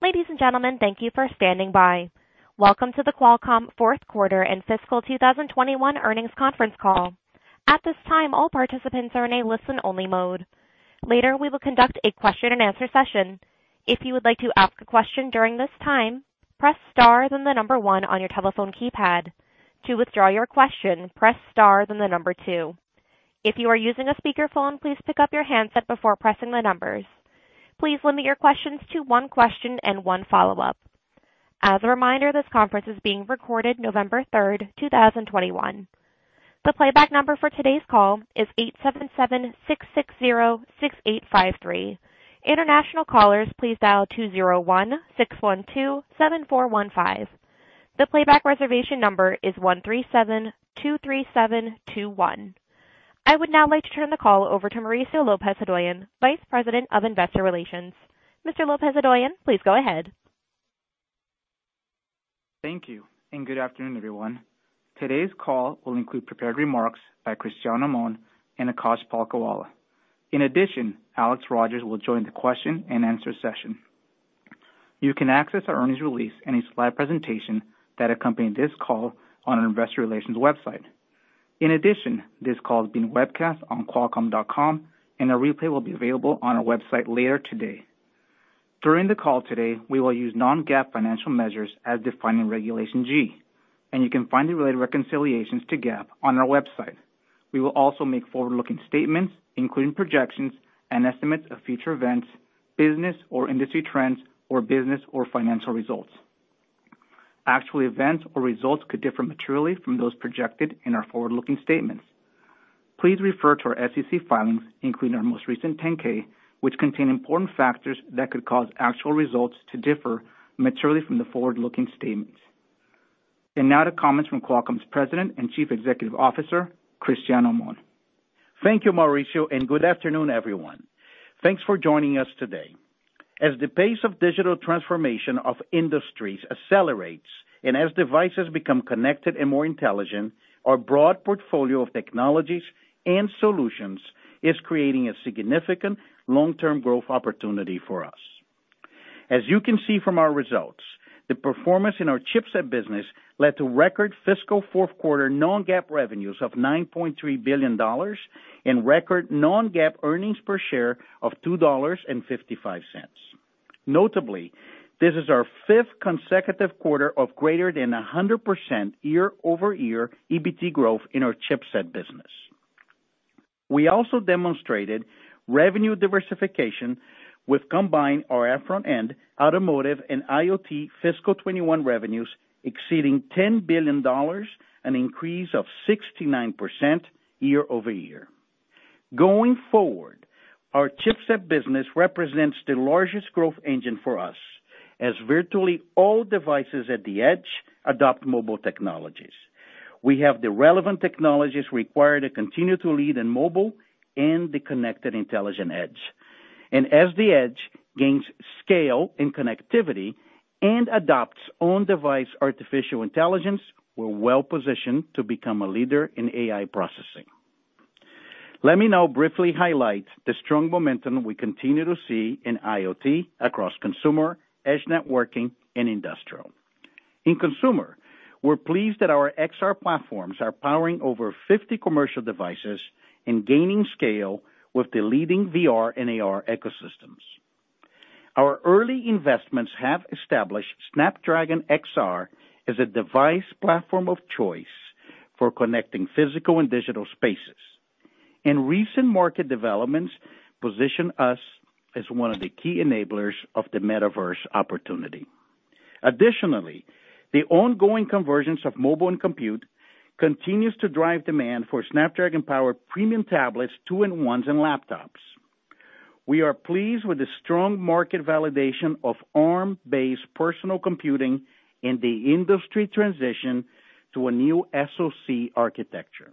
Ladies and gentlemen, thank you for standing by. Welcome to the Qualcomm fourth quarter and fiscal 2021 earnings conference call. At this time, all participants are in a listen-only mode. Later, we will conduct a question and answer session. If you would like to ask a question during this time, press star then the number one on your telephone keypad. To withdraw your question, press star then the number two. If you are using a speakerphone, please pick up your handset before pressing the numbers. Please limit your questions to one question and one follow-up. As a reminder, this conference is being recorded November 3rd, 2021. The playback number for today's call is 877-660-6853. International callers, please dial 201-612-7415. The playback reservation number is 137-23721. I would now like to turn the call over to Mauricio Lopez-Hodoyan, Vice President of Investor Relations. Mr. Lopez-Hodoyan, please go ahead. Thank you, and good afternoon, everyone. Today's call will include prepared remarks by Cristiano Amon and Akash Palkhiwala. In addition, Alex Rogers will join the question and answer session. You can access our earnings release and a slide presentation that accompany this call on our investor relations website. In addition, this call is being webcast on qualcomm.com, and a replay will be available on our website later today. During the call today, we will use non-GAAP financial measures as defined in Regulation G, and you can find the related reconciliations to GAAP on our website. We will also make forward-looking statements, including projections and estimates of future events, business or industry trends, or business or financial results. Actual events or results could differ materially from those projected in our forward-looking statements. Please refer to our SEC filings, including our most recent 10-K, which contain important factors that could cause actual results to differ materially from the forward-looking statements. And now to comments from Qualcomm's President and Chief Executive Officer, Cristiano Amon. Thank you, Mauricio, and good afternoon, everyone. Thanks for joining us today. As the pace of digital transformation of industries accelerates and as devices become connected and more intelligent, our broad portfolio of technologies and solutions is creating a significant long-term growth opportunity for us. As you can see from our results, the performance in our chipset business led to record fiscal fourth quarter non-GAAP revenues of $9.3 billion and record non-GAAP earnings per share of $2.55. Notably, this is our fifth consecutive quarter of greater than 100% year-over-year EBT growth in our chipset business. We also demonstrated revenue diversification with combined RF front-end, automotive, and IoT fiscal 2021 revenues exceeding $10 billion, an increase of 69% year-over-year. Going forward, our chipset business represents the largest growth engine for us as virtually all devices at the edge adopt mobile technologies. We have the relevant technologies required to continue to lead in mobile and the connected intelligent edge. And as the edge gains scale and connectivity and adopts on-device artificial intelligence, we're well-positioned to become a leader in AI processing. Let me now briefly highlight the strong momentum we continue to see in IoT across consumer, edge networking, and industrial. In consumer, we're pleased that our XR platforms are powering over 50 commercial devices and gaining scale with the leading VR and AR ecosystems. Our early investments have established Snapdragon XR as a device platform of choice for connecting physical and digital spaces. And recent market developments position us as one of the key enablers of the metaverse opportunity. Additionally, the ongoing convergence of mobile and compute continues to drive demand for Snapdragon-powered premium tablets, two-in-ones, and laptops. We are pleased with the strong market validation of Arm-based personal computing and the industry transition to a new SoC architecture.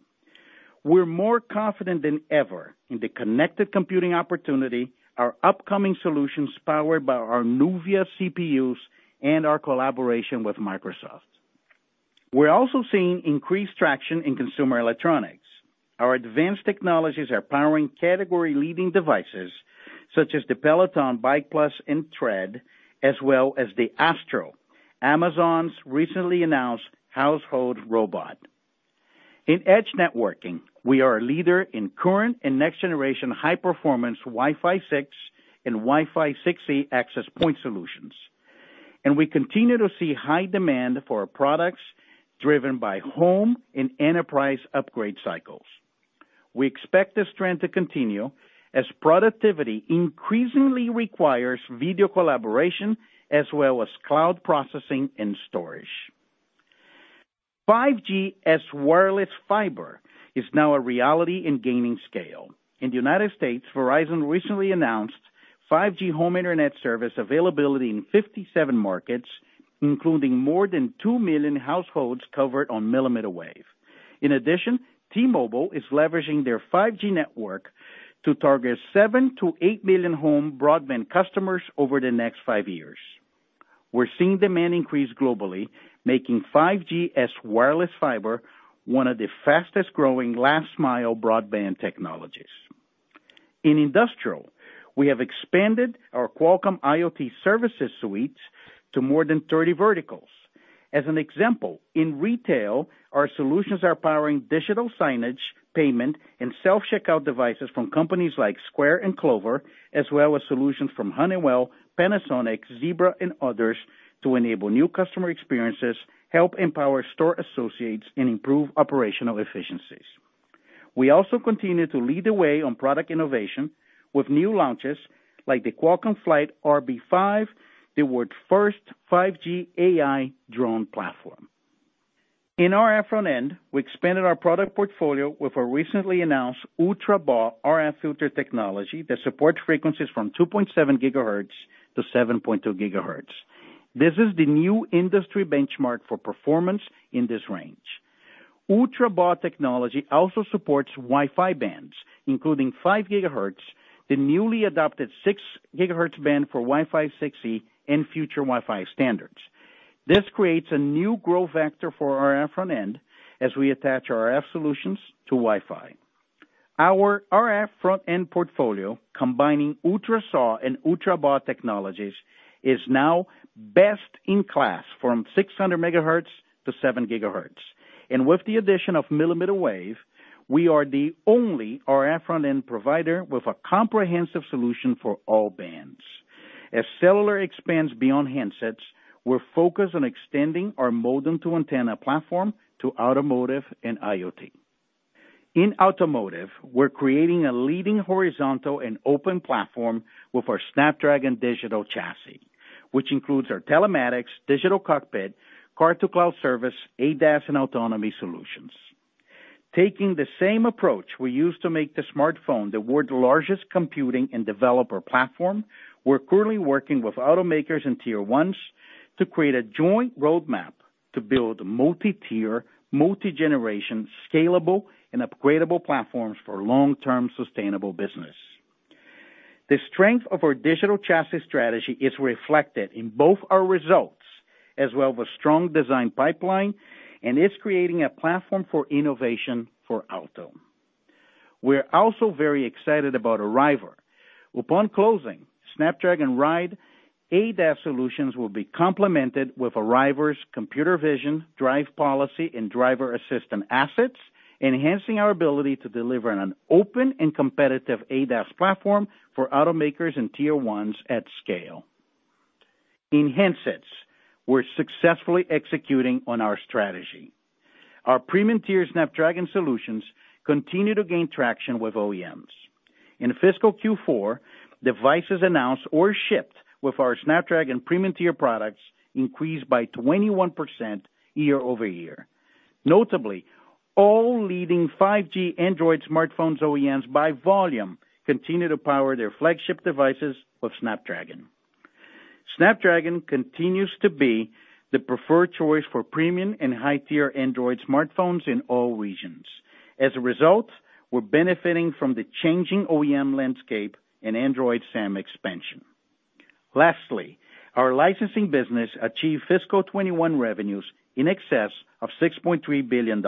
We're more confident than ever in the connected computing opportunity, our upcoming solutions powered by our Nuvia CPUs, and our collaboration with Microsoft. We're also seeing increased traction in consumer electronics. Our advanced technologies are powering category-leading devices such as the Peloton Bike+ and Tread, as well as the Astro, Amazon's recently announced household robot. In edge networking, we are a leader in current and next-generation high-performance Wi-Fi 6 and Wi-Fi 6E access point solutions. And we continue to see high demand for our products driven by home and enterprise upgrade cycles. We expect this trend to continue as productivity increasingly requires video collaboration as well as cloud processing and storage. 5G as wireless fiber is now a reality and gaining scale. In the United States, Verizon recently announced 5G home internet service availability in 57 markets, including more than 2 million households covered on millimeter wave. In addition, T-Mobile is leveraging their 5G network to target 7 million-8 million home broadband customers over the next five years. We're seeing demand increase globally, making 5G as wireless fiber one of the fastest-growing last-mile broadband technologies. In industrial, we have expanded our Qualcomm IoT services suite to more than 30 verticals. As an example, in retail, our solutions are powering digital signage, payment, and self-checkout devices from companies like Square and Clover, as well as solutions from Honeywell, Panasonic, Zebra, and others to enable new customer experiences, help empower store associates, and improve operational efficiencies. We also continue to lead the way on product innovation with new launches like the Qualcomm Flight RB5, the world's first 5G AI drone platform. In RF front-end, we expanded our product portfolio with our recently announced ultra-BAW RF filter technology that supports frequencies from 2.7 GHz to 7.2 GHz. This is the new industry benchmark for performance in this range. Ultra-BAW technology also supports Wi-Fi bands, including 5 GHz, the newly adopted 6 GHz band for Wi-Fi 6E and future Wi-Fi standards. This creates a new growth vector for RF front-end as we attach RF solutions to Wi-Fi. Our RF front-end portfolio, combining ultra-SAW and ultra-BAW technologies, is now best in class from 600 MHz to 7 GHz. And with the addition of millimeter wave, we are the only RF front-end provider with a comprehensive solution for all bands. As cellular expands beyond handsets, we're focused on extending our modem-to-antenna platform to automotive and IoT. In automotive, we're creating a leading horizontal and open platform with our Snapdragon Digital Chassis, which includes our telematics, digital cockpit, car-to-cloud service, ADAS, and autonomy solutions. Taking the same approach we use to make the smartphone the world's largest computing and developer platform, we're currently working with automakers and Tier 1s to create a joint roadmap to build multi-tier, multi-generation, scalable, and upgradable platforms for long-term sustainable business. The strength of our digital chassis strategy is reflected in both our results as well as a strong design pipeline, and is creating a platform for innovation for auto. We're also very excited about Arriver. Upon closing, Snapdragon Ride ADAS solutions will be complemented with Arriver's computer vision, drive policy, and driver assistant assets, enhancing our ability to deliver an open and competitive ADAS platform for automakers and Tier 1s at scale. In handsets, we're successfully executing on our strategy. Our premium-tier Snapdragon solutions continue to gain traction with OEMs. In fiscal Q4, devices announced or shipped with our Snapdragon premium-tier products increased by 21% year-over-year. Notably, all leading 5G Android smartphones OEMs by volume continue to power their flagship devices with Snapdragon. Snapdragon continues to be the preferred choice for premium and high-tier Android smartphones in all regions. As a result, we're benefiting from the changing OEM landscape and Android SAM expansion. Lastly, our licensing business achieved fiscal 2021 revenues in excess of $6.3 billion.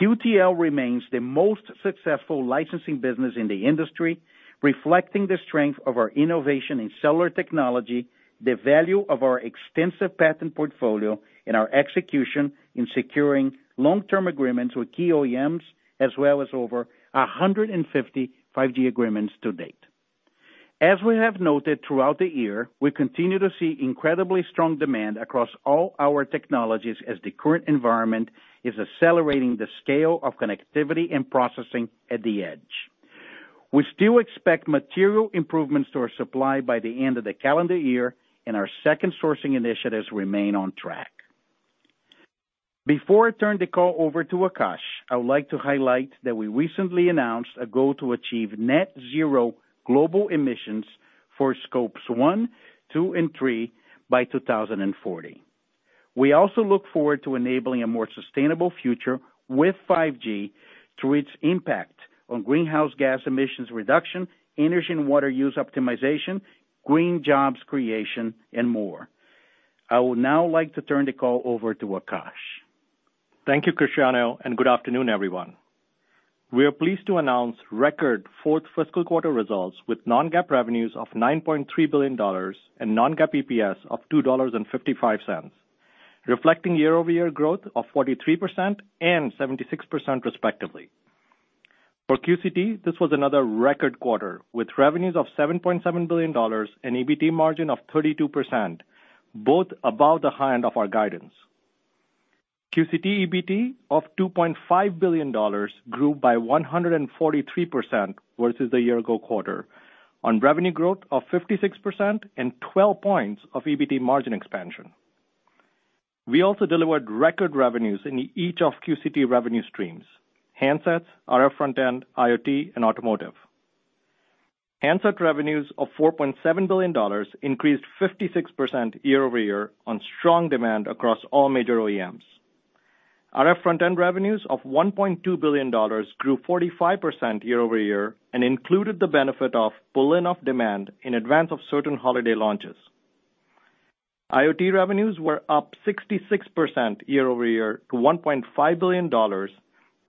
QTL remains the most successful licensing business in the industry, reflecting the strength of our innovation in cellular technology the value of our extensive patent portfolio and our execution in securing long-term agreements with key OEMs, as well as over 150 5G agreements to date. As we have noted throughout the year, we continue to see incredibly strong demand across all our technologies as the current environment is accelerating the scale of connectivity and processing at the edge. We still expect material improvements to our supply by the end of the calendar year, and our second sourcing initiatives remain on track. Before I turn the call over to Akash, I would like to highlight that we recently announced a goal to achieve net zero global emissions for scopes one, two, and three by 2040. We also look forward to enabling a more sustainable future with 5G through its impact on greenhouse gas emissions reduction, energy and water use optimization, green jobs creation, and more. I would now like to turn the call over to Akash. Thank you, Cristiano, and good afternoon, everyone. We are pleased to announce record fourth fiscal quarter results with non-GAAP revenues of $9.3 billion and non-GAAP EPS of $2.55, reflecting year-over-year growth of 43% and 76% respectively. For QCT, this was another record quarter, with revenues of $7.7 billion and EBT margin of 32%, both above the high end of our guidance. QCT EBT of $2.5 billion grew by 143% versus the year ago quarter on revenue growth of 56% and 12 points of EBT margin expansion. We also delivered record revenues in each of QCT revenue streams, handsets, RF front-end, IoT, and automotive. Handset revenues of $4.7 billion increased 56% year-over-year on strong demand across all major OEMs. RF front-end revenues of $1.2 billion grew 45% year-over-year and included the benefit of pull-in of demand in advance of certain holiday launches. IoT revenues were up 66% year-over-year to $1.5 billion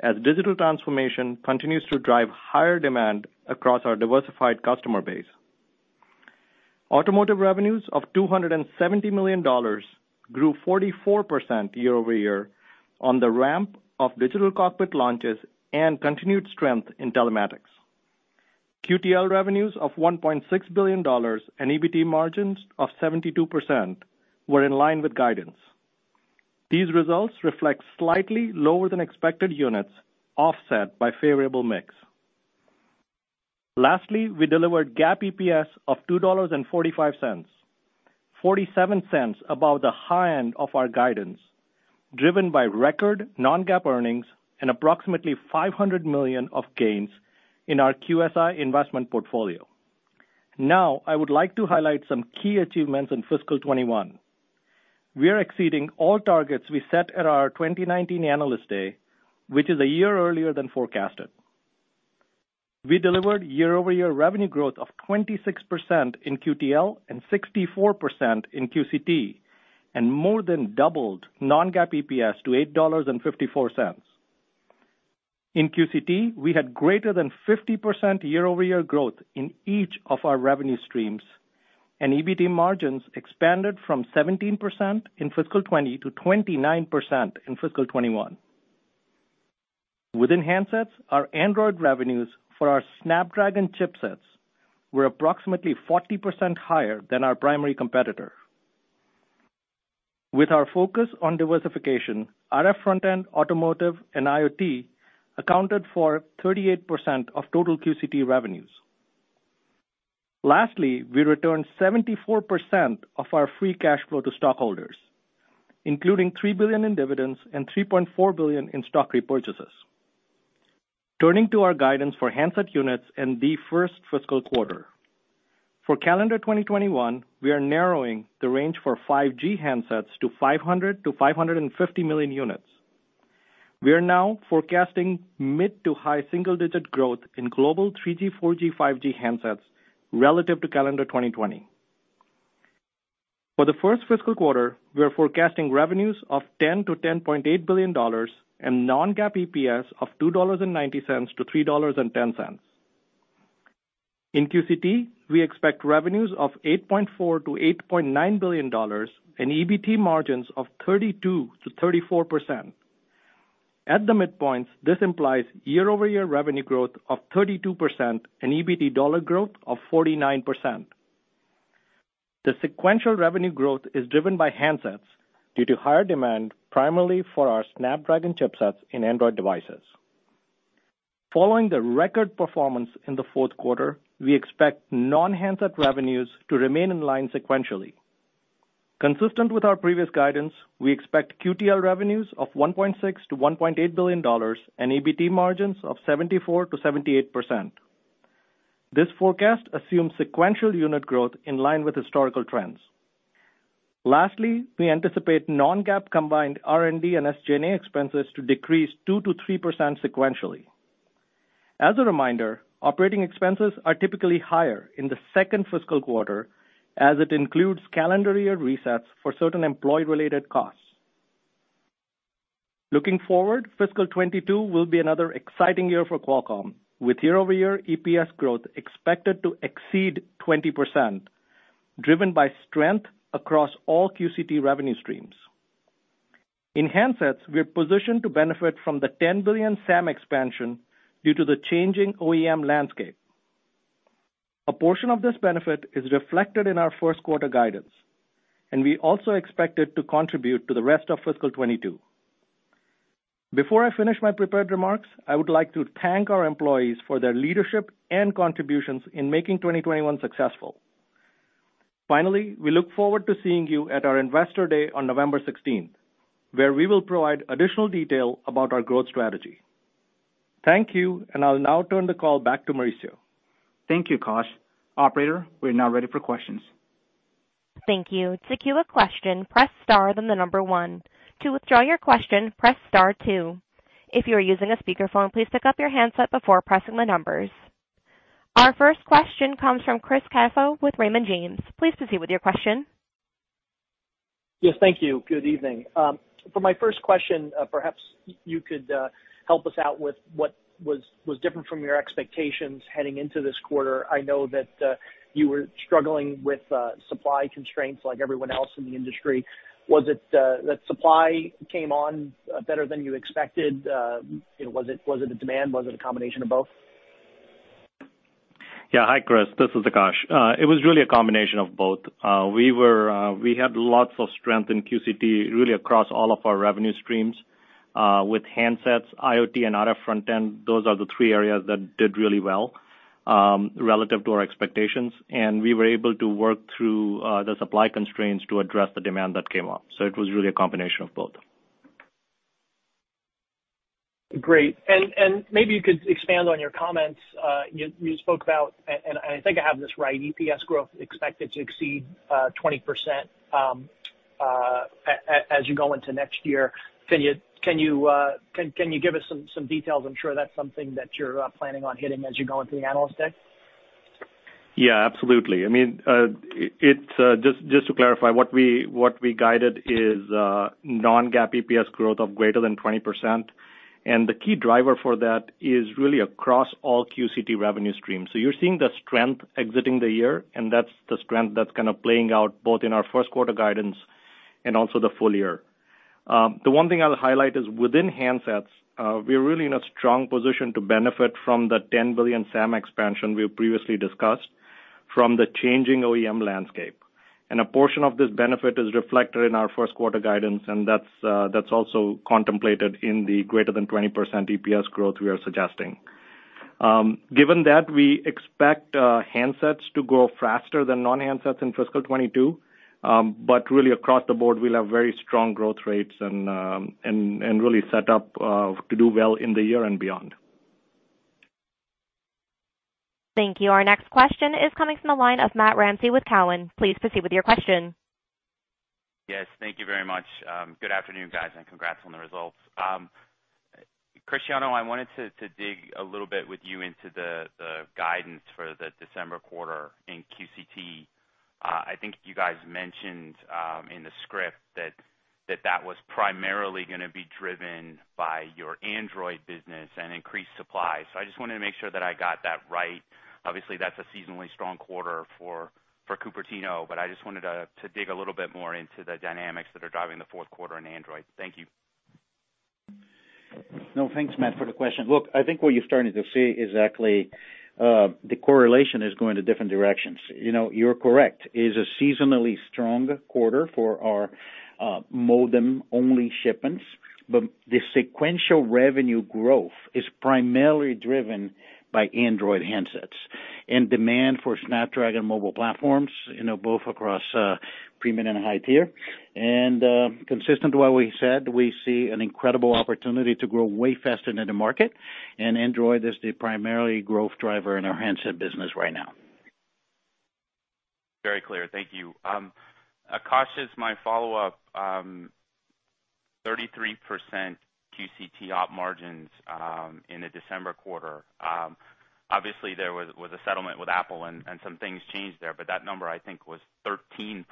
as digital transformation continues to drive higher demand across our diversified customer base. Automotive revenues of $270 million grew 44% year-over-year on the ramp of digital cockpit launches and continued strength in telematics. QTL revenues of $1.6 billion and EBT margins of 72% were in line with guidance. These results reflect slightly lower than expected units offset by favorable mix. Lastly, we delivered GAAP EPS of $2.45, $0.47 above the high end of our guidance, driven by record non-GAAP earnings and approximately 500 million of gains in our QSI investment portfolio. Now, I would like to highlight some key achievements in fiscal 2021. We are exceeding all targets we set at our 2019 Analyst Day, which is a year earlier than forecasted. We delivered year-over-year revenue growth of 26% in QTL and 64% in QCT, and more than doubled non-GAAP EPS to $8.54. In QCT, we had greater than 50% year-over-year growth in each of our revenue streams, and EBT margins expanded from 17% in fiscal 2020 to 29% in fiscal 2021. Within handsets, our Android revenues for our Snapdragon chipsets were approximately 40% higher than our primary competitor. With our focus on diversification, RF front-end, automotive, and IoT accounted for 38% of total QCT revenues. Lastly, we returned 74% of our free cash flow to stockholders, including 3 billion in dividends and 3.4 billion in stock repurchases. Turning to our guidance for handset units in the first fiscal quarter. For calendar 2021, we are narrowing the range for 5G handsets to 500 million-550 million units. We are now forecasting mid to high single-digit growth in global 3G, 4G, 5G handsets relative to calendar 2020. For the first fiscal quarter, we are forecasting revenues of $10 billion-$10.8 billion and non-GAAP EPS of $2.90-$3.10. In QCT, we expect revenues of $8.4 billion-$8.9 billion and EBT margins of 32%-34%. At the midpoints, this implies year-over-year revenue growth of 32% and EBT dollar growth of 49%. The sequential revenue growth is driven by handsets due to higher demand, primarily for our Snapdragon chipsets in Android devices. Following the record performance in the fourth quarter, we expect non-handset revenues to remain in line sequentially. Consistent with our previous guidance, we expect QTL revenues of $1.6 billion-$1.8 billion and EBT margins of 74%-78%. This forecast assumes sequential unit growth in line with historical trends. Lastly, we anticipate non-GAAP combined R&D and SG&A expenses to decrease 2%-3% sequentially. As a reminder, operating expenses are typically higher in the second fiscal quarter as it includes calendar year resets for certain employee-related costs. Looking forward, fiscal 2022 will be another exciting year for Qualcomm, with year-over-year EPS growth expected to exceed 20%, driven by strength across all QCT revenue streams. In handsets, we are positioned to benefit from the 10 billion SAM expansion due to the changing OEM landscape. A portion of this benefit is reflected in our first quarter guidance, and we also expect it to contribute to the rest of fiscal 2022. Before I finish my prepared remarks, I would like to thank our employees for their leadership and contributions in making 2021 successful. Finally, we look forward to seeing you at our Investor Day on November 16th, where we will provide additional detail about our growth strategy. Thank you, and I'll now turn the call back to Mauricio. Thank you, Akash. Operator, we're now ready for questions. Thank you. To queue a question, press star, then the number one. To withdraw your question, press star two. If you are using a speakerphone, please pick up your handset before pressing the numbers. Our first question comes from Chris Caso with Raymond James. Please proceed with your question. Yes, thank you. Good evening. Um, for my first question, uh, perhaps you could uh, help us out with what was was different from your expectations heading into this quarter. I know that uh, you were struggling with uh, supply constraints like everyone else in the industry. Was it uh, that supply came on better than you expected? Was it was it the demand? Was it a combination of both? Yeah. Hi, Chris. This is Akash. It was really a combination of both. We were we had lots of strength in QCT, really across all of our revenue streams, Uh, with handsets, IoT, and RF front-end. Those are the three areas that did really well um, relative to our expectations, and we were able to work through uh, the supply constraints to address the demand that came up. So it was really a combination of both. Great. And and maybe you could expand on your comments. Uh, you spoke about, and I think I have this right, EPS growth expected to exceed 20% um, as you go into next year. Can you give us some details? I'm sure that's something that you're planning on hitting as you go into the Analyst Day. Yeah, absolutely. I mean uh it's uh just to clarify, what we what we guided is non-GAAP EPS growth of greater than 20%. And the key driver for that is really across all QCT revenue streams. So you're seeing the strength exiting the year, and that's the strength that's kind of playing out both in our first quarter guidance and also the full year. Um, the one thing I'll highlight is within handsets, uh, we're really in a strong position to benefit from the 10 billion SAM expansion we've previously discussed from the changing OEM landscape. And a portion of this benefit is reflected in our first quarter guidance, and that's uh, that's also contemplated in the greater than 20% EPS growth we are suggesting. Um, given that we expect uh, handsets to grow faster than non-handsets in fiscal 2022, Um, but really across the board, we'll have very strong growth rates and um and really set up uh, to do well in the year and beyond. Thank you. Our next question is coming from the line of Matt Ramsay with Cowen. Please proceed with your question. Yes, thank you very much. Um, good afternoon, guys, and congrats on the results. Um, Cristiano, I wanted to dig a little bit with you into the guidance for the December quarter in QCT. Uh, I think you guys mentioned um, in the script that that was primarily going to be driven by your Android business and increased supply. So I just wanted to make sure that I got that right. Obviously, that's a seasonally strong quarter for Cupertino, but I just wanted to dig a little bit more into the dynamics that are driving the fourth quarter in Android. Thank you. No, thanks, Matt, for the question. Look, I think what you're starting to see is actually Uh, the correlation is going to different directions. You know, you're correct. It is a seasonally strong quarter for our uh, modem-only shipments, but the sequential revenue growth is primarily driven by Android handsets and demand for Snapdragon mobile platforms, you know, both across uh, premium and high tier. And uh consistent to what we said, we see an incredible opportunity to grow way faster than the market, and Android is the primary growth driver in our handset business right now. Very clear. Thank you. Um, Akash, as my follow-up, um, 33% QCT op margins um, in the December quarter. Um, obviously, there was a settlement with Apple and some things changed there, but that number, I think, was 13%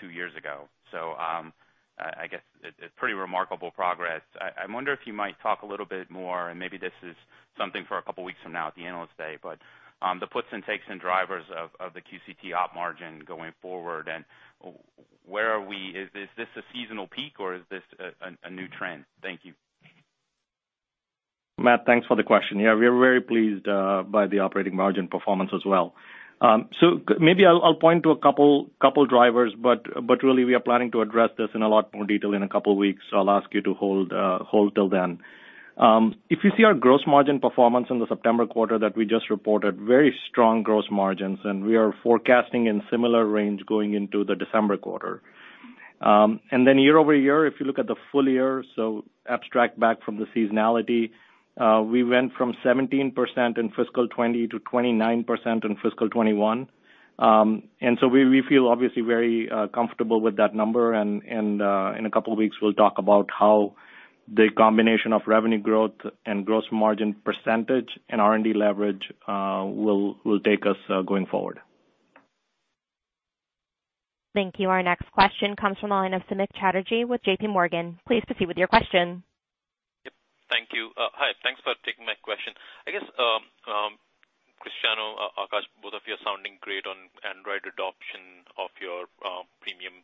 two years ago. So um I guess it's pretty remarkable progress. I wonder if you might talk a little bit more, and maybe this is something for a couple of weeks from now at the Analyst Day, but um, the puts and takes and drivers of the QCT op margin going forward, and where are we? Is this a seasonal peak or is this a new trend? Thank you. Matt, thanks for the question. Yeah, we are very pleased uh, by the operating margin performance as well. Um, so maybe I'll point to a couple couple drivers, but but really, we are planning to address this in a lot more detail in a couple of weeks, so I'll ask you to hold uh, hold till then. Um, if you see our gross margin performance in the September quarter that we just reported, very strong gross margins, and we are forecasting in similar range going into the December quarter. Um and then Year-over-year, if you look at the full year, so abstract back from the seasonality, Uh, we went from 17% in fiscal 2020 to 29% in fiscal 2021. Um, we feel obviously very uh, comfortable with that number, and uh, in a couple of weeks, we'll talk about how the combination of revenue growth and gross margin percentage and R&D leverage will take us going forward. Thank you. Our next question comes from the line of Samik Chatterjee with JPMorgan. Please proceed with your question. Thank you. Uh, hi, thanks for taking my question. I guess, um, um, Cristiano, uh, Akash, both of you are sounding great on Android adoption of your uh, premium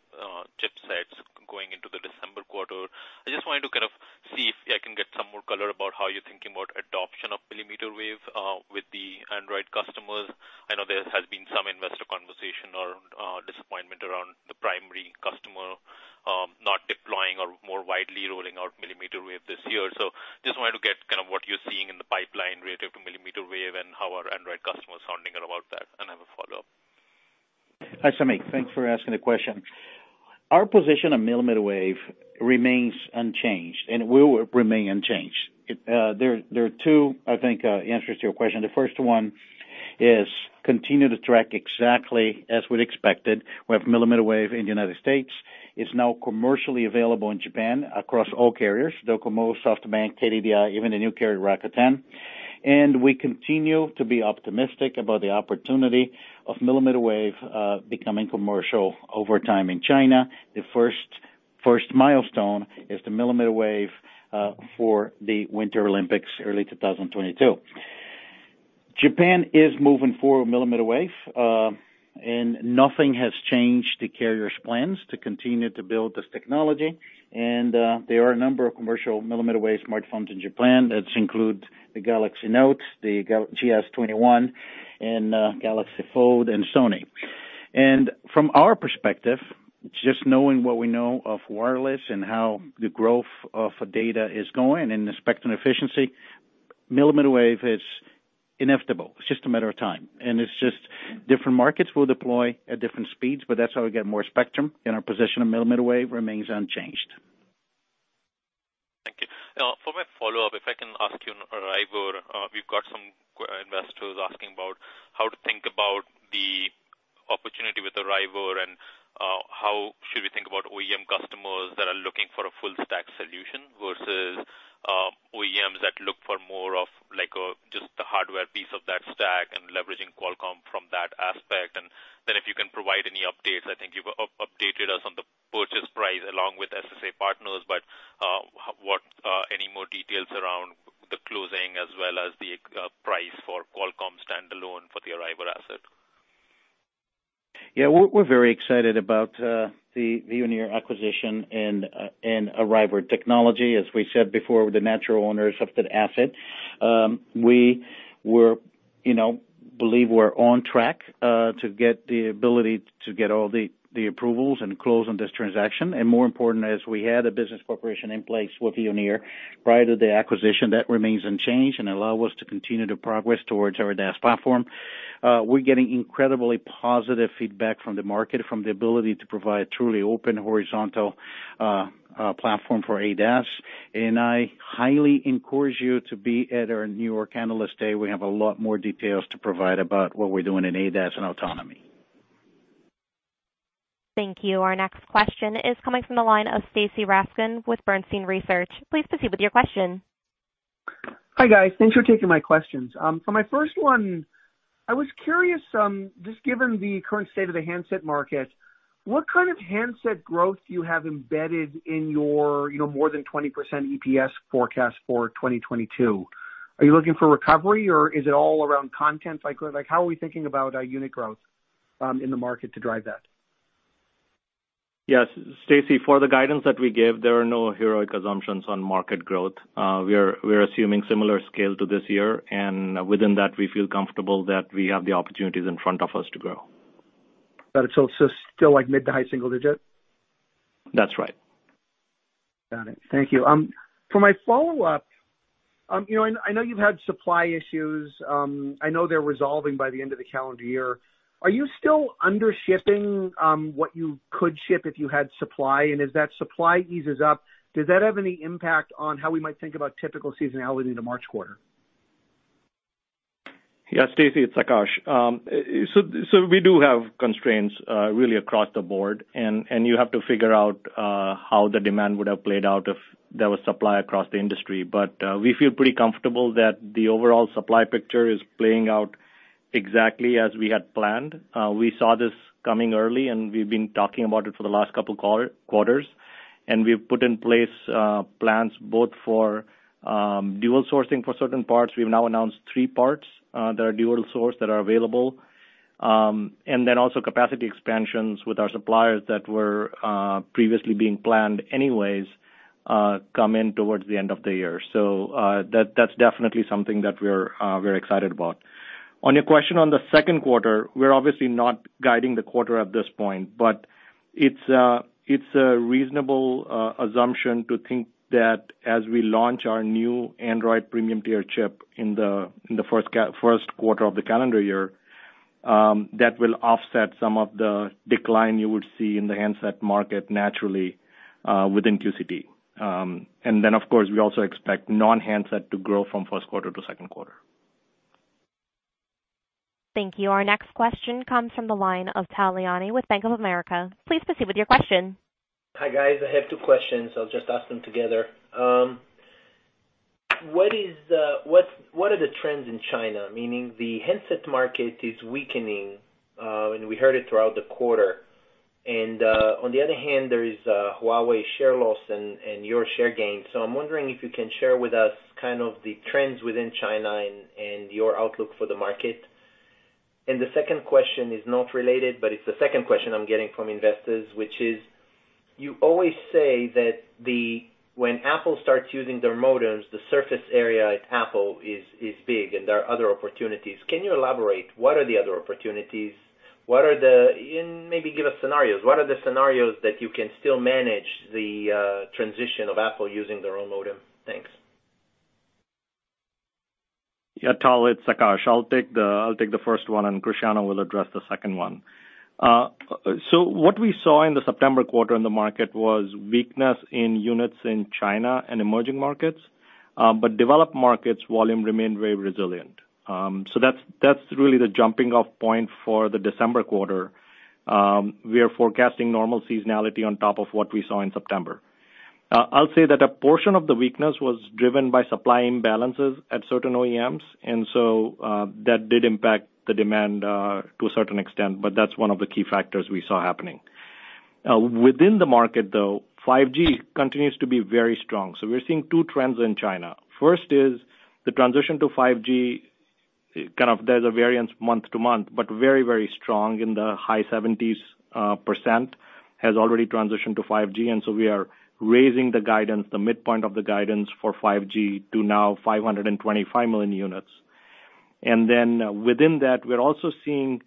chipsets going into the December quarter. I just wanted to kind of see if I can get some more color about how you're thinking about adoption of millimeter wave with the Android customers. I know there has been some investor conversation or disappointment around the primary customer Um, not deploying or more widely rolling out millimeter wave this year. So just wanted to get kind of what you're seeing in the pipeline relative to millimeter wave and how are Android customers sounding about that. I have a follow-up. Hi, Samik. Thanks for asking the question. Our position on millimeter wave remains unchanged and will remain unchanged. Uh, there are two, I think, uh, answers to your question. The first one is continue to track exactly as we'd expected. We have millimeter wave in the United States. It's now commercially available in Japan across all carriers, Docomo, SoftBank, KDDI, even the new carrier, Rakuten. And we continue to be optimistic about the opportunity of millimeter wave uh, becoming commercial over time in China. The first milestone is the millimeter wave uh, for the Winter Olympics, early 2022. Japan is moving forward millimeter wave, uh and nothing has changed the carrier's plans to continue to build this technology. And uh there are a number of commercial millimeter wave smartphones in Japan that include the Galaxy Note, the GS21, and uh Galaxy Fold, and Sony. And from our perspective, just knowing what we know of wireless and how the growth of data is going and the spectrum efficiency, millimeter wave is inevitable. It's just a matter of time. And it's just different markets will deploy at different speeds, but that's how we get more spectrum, and our position on millimeter wave remains unchanged. Thank you. Uh, for my follow-up, if I can ask you on Arriver. Uh, we've got some investors asking about how to think about the opportunity with Arriver and uh, how should we think about OEM customers that are looking for a full stack solution versus OEMs that look for more of like a just hardware piece of that stack and leveraging Qualcomm from that aspect. And then if you can provide any updates, I think you've updated us on the purchase price along with SSW Partners, but uh, what uh, any more details around the closing as well as the uh, price for Qualcomm standalone for the Arriver asset? Yeah, we're very excited about the Veoneer acquisition and Arriver Technology. As we said before, we're the natural owners of that asset. Um, we believe we're on track uh, to get the ability to get all the approvals and close on this transaction. And more important, as we had a business cooperation in place with Veoneer prior to the acquisition, that remains unchanged and allow us to continue to progress towards our ADAS platform. Uh we're getting incredibly positive feedback from the market, from the ability to provide truly open horizontal uh uh platform for ADAS. And I highly encourage you to be at our New York Analyst Day. We have a lot more details to provide about what we're doing in ADAS and autonomy. Thank you. Our next question is coming from the line of Stacy Rasgon with Bernstein Research. Please proceed with your question. Hi, guys. Thanks for taking my questions. Um, for my first one, I was curious, um, just given the current state of the handset market, what kind of handset growth do you have embedded in your you know, more than 20% EPS forecast for 2022? Are you looking for recovery, or is it all around content? Like how are we thinking about uh, unit growth um, in the market to drive that? Yes, Stacy, for the guidance that we gave, there are no heroic assumptions on market growth. Uh we're we're assuming similar scale to this year, and within that, we feel comfortable that we have the opportunities in front of us to grow. Got it. Still like mid to high single digit? That's right. Got it. Thank you. Um for my follow-up, um, you know, I I know you've had supply issues. Um I know they're resolving by the end of the calendar year. Are you still under shipping what you could ship if you had supply? And as that supply eases up, does that have any impact on how we might think about typical seasonality in the March quarter? Yeah, Stacy, it's Akash. Um so so we do have constraints really across the board, and you have to figure out how the demand would have played out if there was supply across the industry. But uh we feel pretty comfortable that the overall supply picture is playing out exactly as we had planned. Uh, we saw this coming early, and we've been talking about it for the last couple quarters. And we've put in place uh, plans both for um, dual sourcing for certain parts. We've now announced three parts uh, that are dual source that are available. Um and then also capacity expansions with our suppliers that were previously being planned anyways come in towards the end of the year. So that's definitely something that we're uh we're excited about. On your question on the second quarter, we're obviously not guiding the quarter at this point, but it's uh, a reasonable uh, assumption to think that as we launch our new Android premium tier chip in the first quarter of the calendar year, um, that will offset some of the decline you would see in the handset market naturally uh, within QCT. Um and then of course, we also expect non-handset to grow from first quarter to second quarter. Thank you. Our next question comes from the line of Tal Liani with Bank of America. Please proceed with your question. Hi, guys. I have two questions. I'll just ask them together. Um what is uh what what are the trends in China? Meaning the handset market is weakening, and we heard it throughout the quarter. And uh on the other hand, there is Huawei share loss and and your share gain. So I'm wondering if you can share with us kind of the trends within China and your outlook for the market. And the second question is not related, but it's the second question I'm getting from investors, which is, you always say that the when Apple starts using their modems, the surface area at Apple is big and there are other opportunities. Can you elaborate? What are the other opportunities? What are the and maybe give us scenarios. What are the scenarios that you can still manage the uh, transition of Apple using their own modem? Thanks. Yeah, Tal, it's Akash. I'll take the first one, and Cristiano will address the second one. Uh so what we saw in the September quarter in the market was weakness in units in China and emerging markets. Uh but developed markets volume remained very resilient. Um so that's that's really the jumping off point for the December quarter. Um we are forecasting normal seasonality on top of what we saw in September. Uh, I'll say that a portion of the weakness was driven by supply imbalances at certain OEMs, and so uh, that did impact the demand uh, to a certain extent, but that's one of the key factors we saw happening. Within the market, though, 5G continues to be very strong. So we're seeing two trends in China. First is the transition to 5G, kind of there's a variance month-to-month, but very very strong in the high 70s% has already transitioned to 5G. And so we are raising the guidance, the midpoint of the guidance for 5G to now 525 million units. And then within that, we're also seeing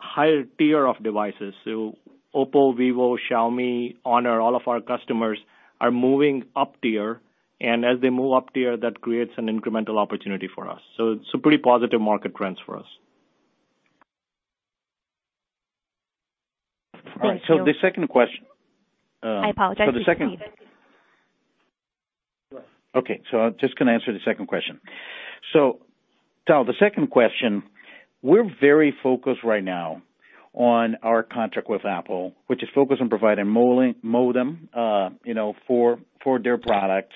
higher tier of devices. So OPPO, Vivo, Xiaomi, Honor, all of our customers are moving up tier, and as they move up tier, that creates an incremental opportunity for us. So it's a pretty positive market trends for us. Thank you. The second question. Um, I apologize. The second- Okay. So I'm just going to answer the second question. So Tal, the second question, we're very focused right now on our contract with Apple, which is focused on providing modem uh, you know, for for their products.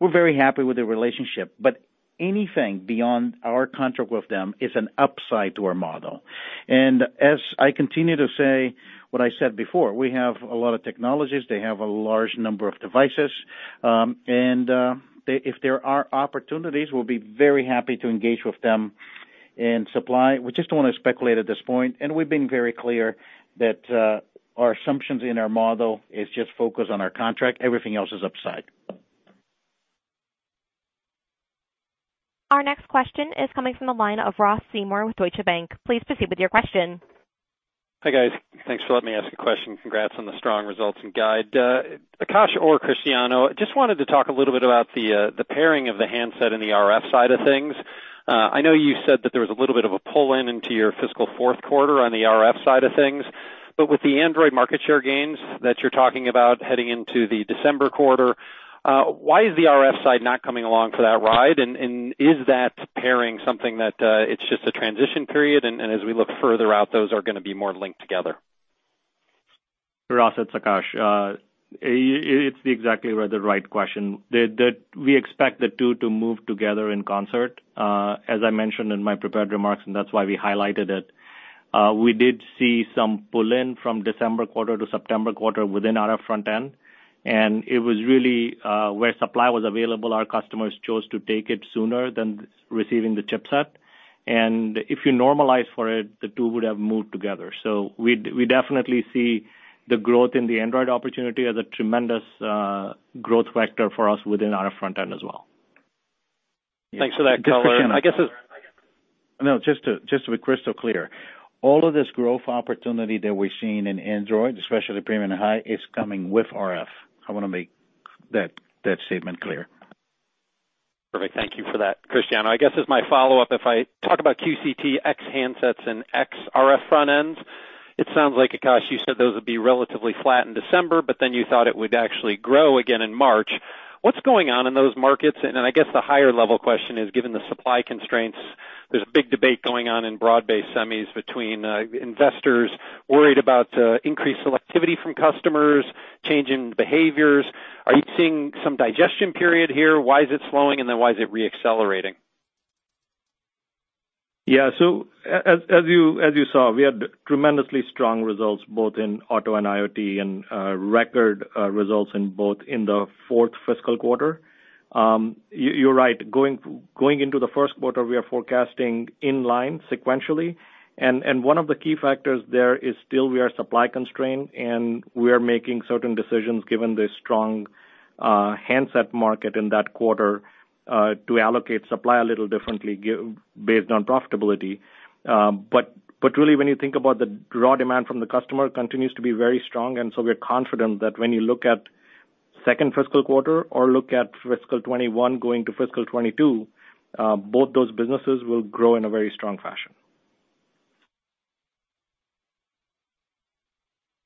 We're very happy with the relationship, but anything beyond our contract with them is an upside to our model. And as I continue to say what I said before, we have a lot of technologies. They have a large number of devices. Um, And if there are opportunities, we'll be very happy to engage with them in supply. We just don't want to speculate at this point, and we've been very clear that uh, our assumptions in our model is just focus on our contract. Everything else is upside. Our next question is coming from the line of Ross Seymore with Deutsche Bank. Please proceed with your question. Hi, guys. Thanks for letting me ask a question. Congrats on the strong results and guide. Uh Akash or Cristiano, I just wanted to talk a little bit about the uh the pairing of the handset and the RF side of things. Uh I know you said that there was a little bit of a pull-in into your fiscal fourth quarter on the RF side of things. But with the Android market share gains that you're talking about heading into the December quarter, Uh, why is the RF side not coming along for that ride? And is that pairing something that uh, it's just a transition period, and as we look further out, those are going to be more linked together? Ross, it's Akash. Uh, it's exactly the right question. We expect the two to move together in concert. As I mentioned in my prepared remarks, and that's why we highlighted it, we did see some pull-in from December quarter to September quarter within RF front-end, and it was really uh, where supply was available, our customers chose to take it sooner than receiving the chipset. And if you normalize for it, the two would have moved together. So we definitely see the growth in the Android opportunity as a tremendous uh, growth vector for us within our front-end as well. Thanks for that color. I guess no, just to just to be crystal clear, all of this growth opportunity that we're seeing in Android, especially premium and high, is coming with RF. I want to make that that statement clear. Perfect. Thank you for that, Cristiano. I guess as my follow-up, if I talk about QCT ex handsets and ex RF front ends, it sounds like, Akash, you said those would be relatively flat in December, but then you thought it would actually grow again in March. What's going on in those markets? And I guess the higher level question is, given the supply constraints, there's a big debate going on in broad-based semis between uh, investors worried about uh, increased selectivity from customers, change in behaviors. Are you seeing some digestion period here? Why is it slowing, and then why is it re-accelerating? Yeah. So uh as you as you saw, we had tremendously strong results both in auto and IoT and uh, record uh, results in both in the fourth fiscal quarter. Um, you're right. Going going into the first quarter, we are forecasting in line sequentially. And one of the key factors there is still we are supply constrained, and we are making certain decisions given the strong uh, handset market in that quarter, to allocate supply a little differently based on profitability. Um but but really, when you think about the raw demand from the customer continues to be very strong, and so we're confident that when you look at second fiscal quarter or look at fiscal 2021 going to fiscal 2022, both those businesses will grow in a very strong fashion.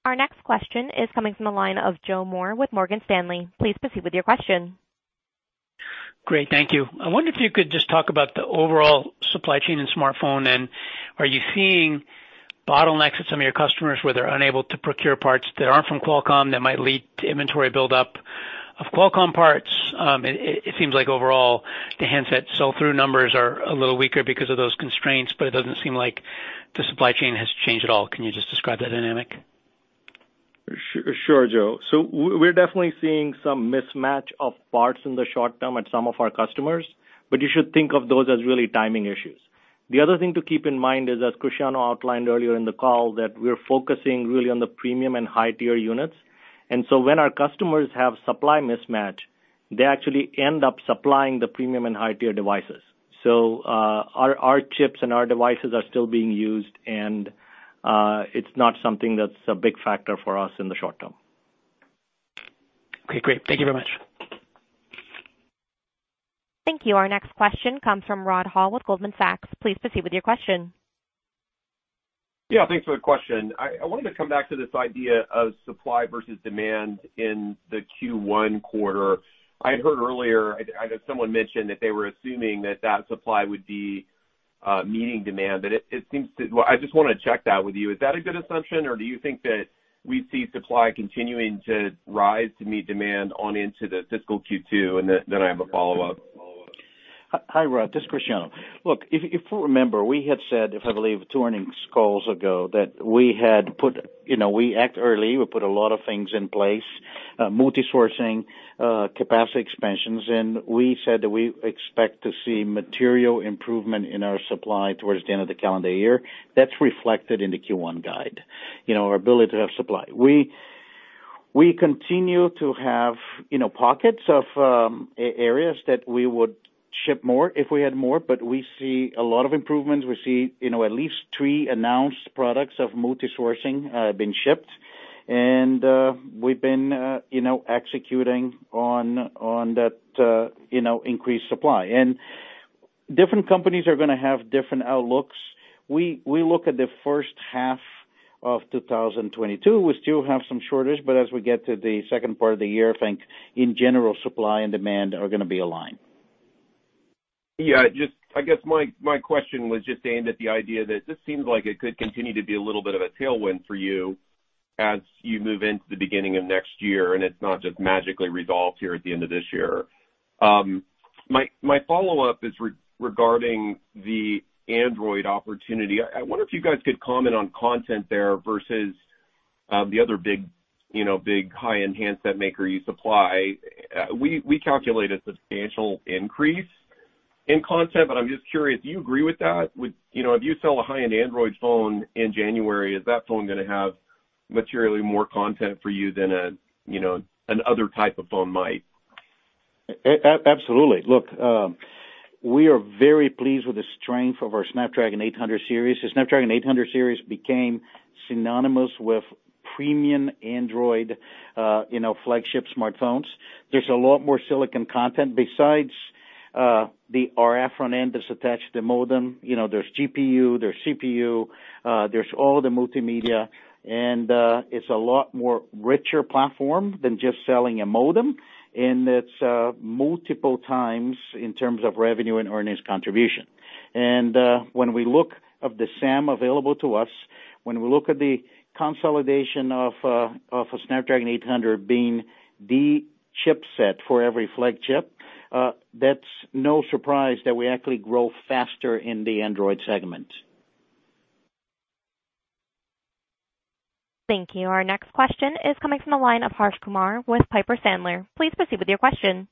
Our next question is coming from the line of Joe Moore with Morgan Stanley. Please proceed with your question. Great. Thank you. I wonder if you could just talk about the overall supply chain in smartphone, and are you seeing bottlenecks at some of your customers where they're unable to procure parts that aren't from Qualcomm that might lead to inventory buildup of Qualcomm parts? Um it seems like overall, the handset sell-through numbers are a little weaker because of those constraints, but it doesn't seem like the supply chain has changed at all. Can you just describe that dynamic? Sure, Joe. So We're definitely seeing some mismatch of parts in the short term at some of our customers, but you should think of those as really timing issues. The other thing to keep in mind is, as Cristiano outlined earlier in the call, that we're focusing really on the premium and high-tier units. And so when our customers have supply mismatch, they actually end up supplying the premium and high-tier devices. So uh, our chips and our devices are still being used, and Uh, it's not something that's a big factor for us in the short term. Okay, great. Thank you very much. Thank you. Our next question comes from Rod Hall with Goldman Sachs. Please proceed with your question. Yeah, thanks for the question. I wanted to come back to this idea of supply versus demand in the Q1 quarter. I had heard earlier, I know someone mentioned that they were assuming that that supply would be Uh, meeting demand. But it seems to well I just want to check that with you. Is that a good assumption, or do you think that we see supply continuing to rise to meet demand on into the fiscal Q2? Then I have a follow-up. Hi, Rod. This is Cristiano. Look, if you remember, we had said, if I believe two earnings calls ago, that we had put, you know, we act early. We put a lot of things in place, uh multi-sourcing, uh capacity expansions, and we said that we expect to see material improvement in our supply towards the end of the calendar year. That's reflected in the Q1 guide, you know, our ability to have supply. We we continue to have you know, pockets of areas that we would ship more if we had more, but we see a lot of improvements. We see you know, at least three announced products of multi-sourcing uh, being shipped, and uh, we've been uh, you know, executing on on that you know, increased supply. And different companies are to have different outlooks. We we look at the first half of 2022, we still have some shortage, but as we get to the second part of the year, I think in general, supply and demand are to be aligned. Yeah, just I guess my my question was just aimed at the idea that this seems like it could continue to be a little bit of a tailwind for you as you move into the beginning of next year, and it's not just magically resolved here at the end of this year. Um my my follow-up is regarding the Android opportunity. I wonder if you guys could comment on content there versus the other big you know, big high-end handset maker you supply. Uh we we calculate a substantial increase in content, but I'm just curious, do you agree with that? With you know if you sell a high-end Android phone in January, is that phone going to have materially more content for you than a you know, an other type of phone might? Absolutely. Look, we are very pleased with the strength of our Snapdragon 800 series. The Snapdragon 800 series became synonymous with premium Android uh you know flagship smartphones. There's a lot more silicon content besides the RF front end that's attached to the modem. You know, there's GPU, there's CPU, uh there's all the multimedia, and uh it's a lot more richer platform than just selling a modem, and it's uh multiple times in terms of revenue and earnings contribution. And uh when we look of the SAM available to us, when we look at the consolidation of uh of a Snapdragon 800 being the chipset for every flagship, that's no surprise that we actually grow faster in the Android segment. Thank you. Our next question is coming from the line of Harsh Kumar with Piper Sandler. Please proceed with your question.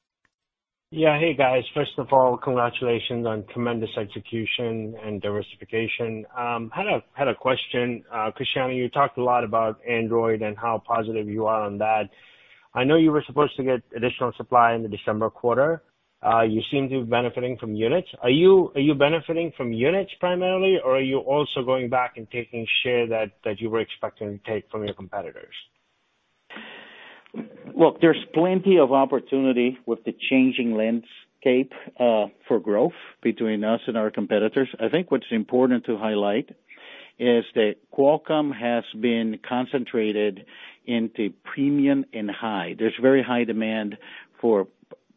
Yeah. Hey, guys. First of all, congratulations on tremendous execution and diversification. Um had a had a question. Cristiano, you talked a lot about Android and how positive you are on that. I know you were supposed to get additional supply in the December quarter. Uh, you seem to be benefiting from units. Are you are you benefiting from units primarily, or are you also going back and taking share that you were expecting to take from your competitors? Look, there's plenty of opportunity with the changing landscape uh, for growth between us and our competitors. I think what's important to highlight is that Qualcomm has been concentrated into premium and high. There's very high demand for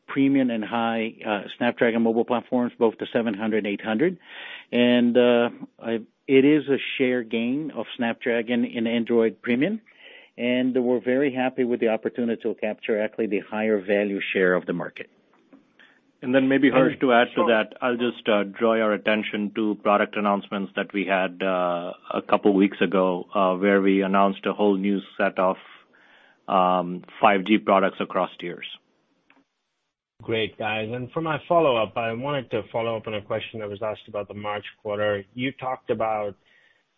premium and high uh, Snapdragon mobile platforms, both the 700 and 800. Uh, it is a share gain of Snapdragon in Android premium, and we're very happy with the opportunity to capture actually the higher value share of the market. Then maybe, Harsh, to add to that, I'll just uh, draw your attention to product announcements that we had uh, a couple weeks ago, uh, where we announced a whole new set of um, 5G products across tiers. Great, guys. And for my follow-up, I wanted to follow up on a question that was asked about the March quarter. You talked about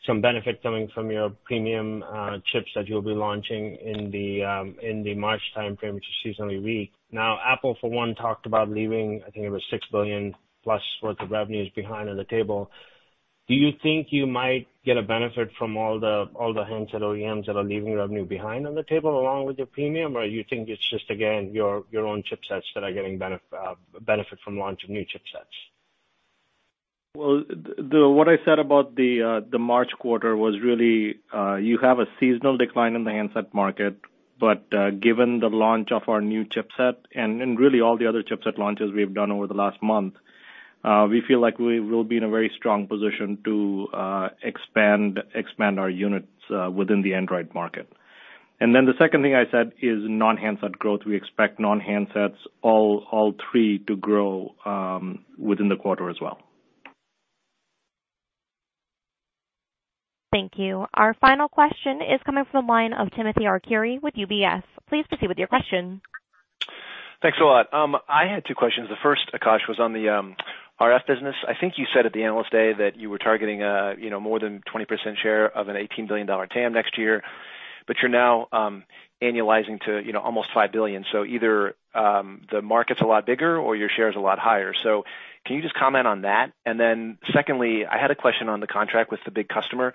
some benefit coming from your premium chips that you'll be launching in the um in the March timeframe, which is seasonally weak. Now, Apple, for one, talked about leaving, I think it was 6 billion plus worth of revenues behind on the table. Do you think you might get a benefit from all the all the handset OEMs that are leaving revenue behind on the table along with your premium? Or do you think it's just, again, your your own chipsets that are getting uh, benefit from launch of new chipsets? Well, the, what I said about the uh the March quarter was really, you have a seasonal decline in the handset market, but given the launch of our new chipset and really all the other chipset launches we've done over the last month, we feel like we will be in a very strong position to uh expand expand our units within the Android market. And then the second thing I said is non-handset growth. We expect non-handsets, all, all three to grow um within the quarter as well. Thank you. Our final question is coming from the line of Timothy Arcuri with UBS. Please proceed with your question. Thanks a lot. I had two questions. The first, Akash, was on the RF business. I think you said at the Analyst Day that you were targeting uh, you know, more than 20% share of an $18 billion TAM next year, but you're now um, annualizing to you know almost $5 billion. Either um, the market's a lot bigger or your share is a lot higher. So can you just comment on that? And then secondly, I had a question on the contract with the big customer.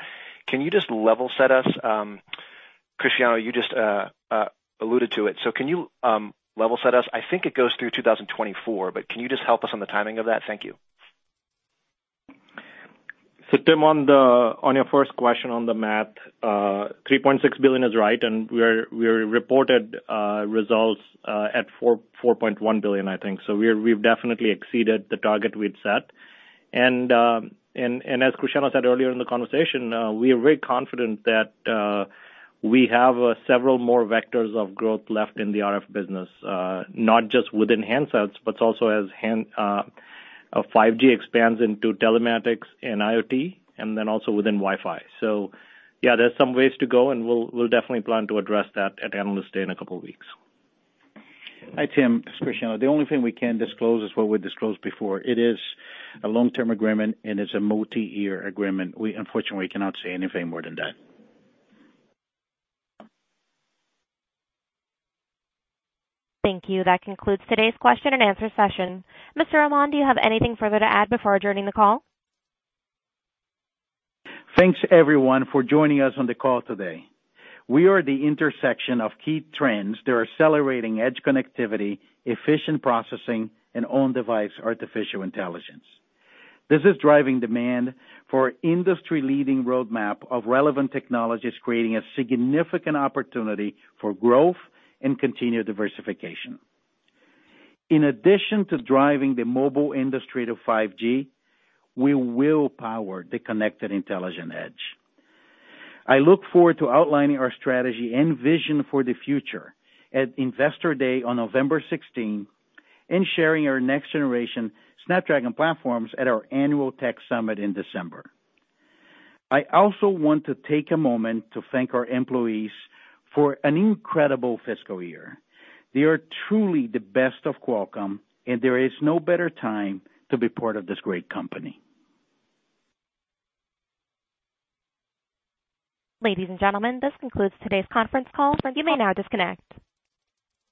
Can you just level set us? Um, Cristiano, you just uh, uh, alluded to it. So can you level set us? I think it goes through 2024, but can you just help us on the timing of that? Thank you. Tim, on the on your first question on the math, uh, 3.6 billion is right, and we reported uh, results uh, at 4.1 billion, I think. So we've definitely exceeded the target we'd set. And and as Cristiano said earlier in the conversation, we are very confident that we have several more vectors of growth left in the RF business, not just within handsets, but also as Uh, 5G expands into telematics and IoT, and then also within Wi-Fi. So yeah, there's some ways to go, and we'll definitely plan to address that at Analyst Day in a couple of weeks. Hi, Tim. It's Cristiano. The only thing we can disclose is what we disclosed before. It is a long-term agreement, and it's a multi-year agreement. We unfortunately cannot say anything more than that. Thank you. That concludes today's question and answer session. Mr. Amon, do you have anything further to add before adjourning the call? Thanks, everyone, for joining us on the call today. We are the intersection of key trends that are accelerating edge connectivity, efficient processing, and on-device artificial intelligence. This is driving demand for industry-leading roadmap of relevant technologies, creating a significant opportunity for growth and continued diversification. In addition to driving the mobile industry to 5G, we will power the connected intelligent edge. I look forward to outlining our strategy and vision for the future at Investor Day on November 16, and sharing our next generation Snapdragon platforms at our annual Tech Summit in December. I also want to take a moment to thank our employees for an incredible fiscal year. They are truly the best of Qualcomm, and there is no better time to be part of this great company. Ladies and gentlemen, this concludes today's conference call. You may now disconnect.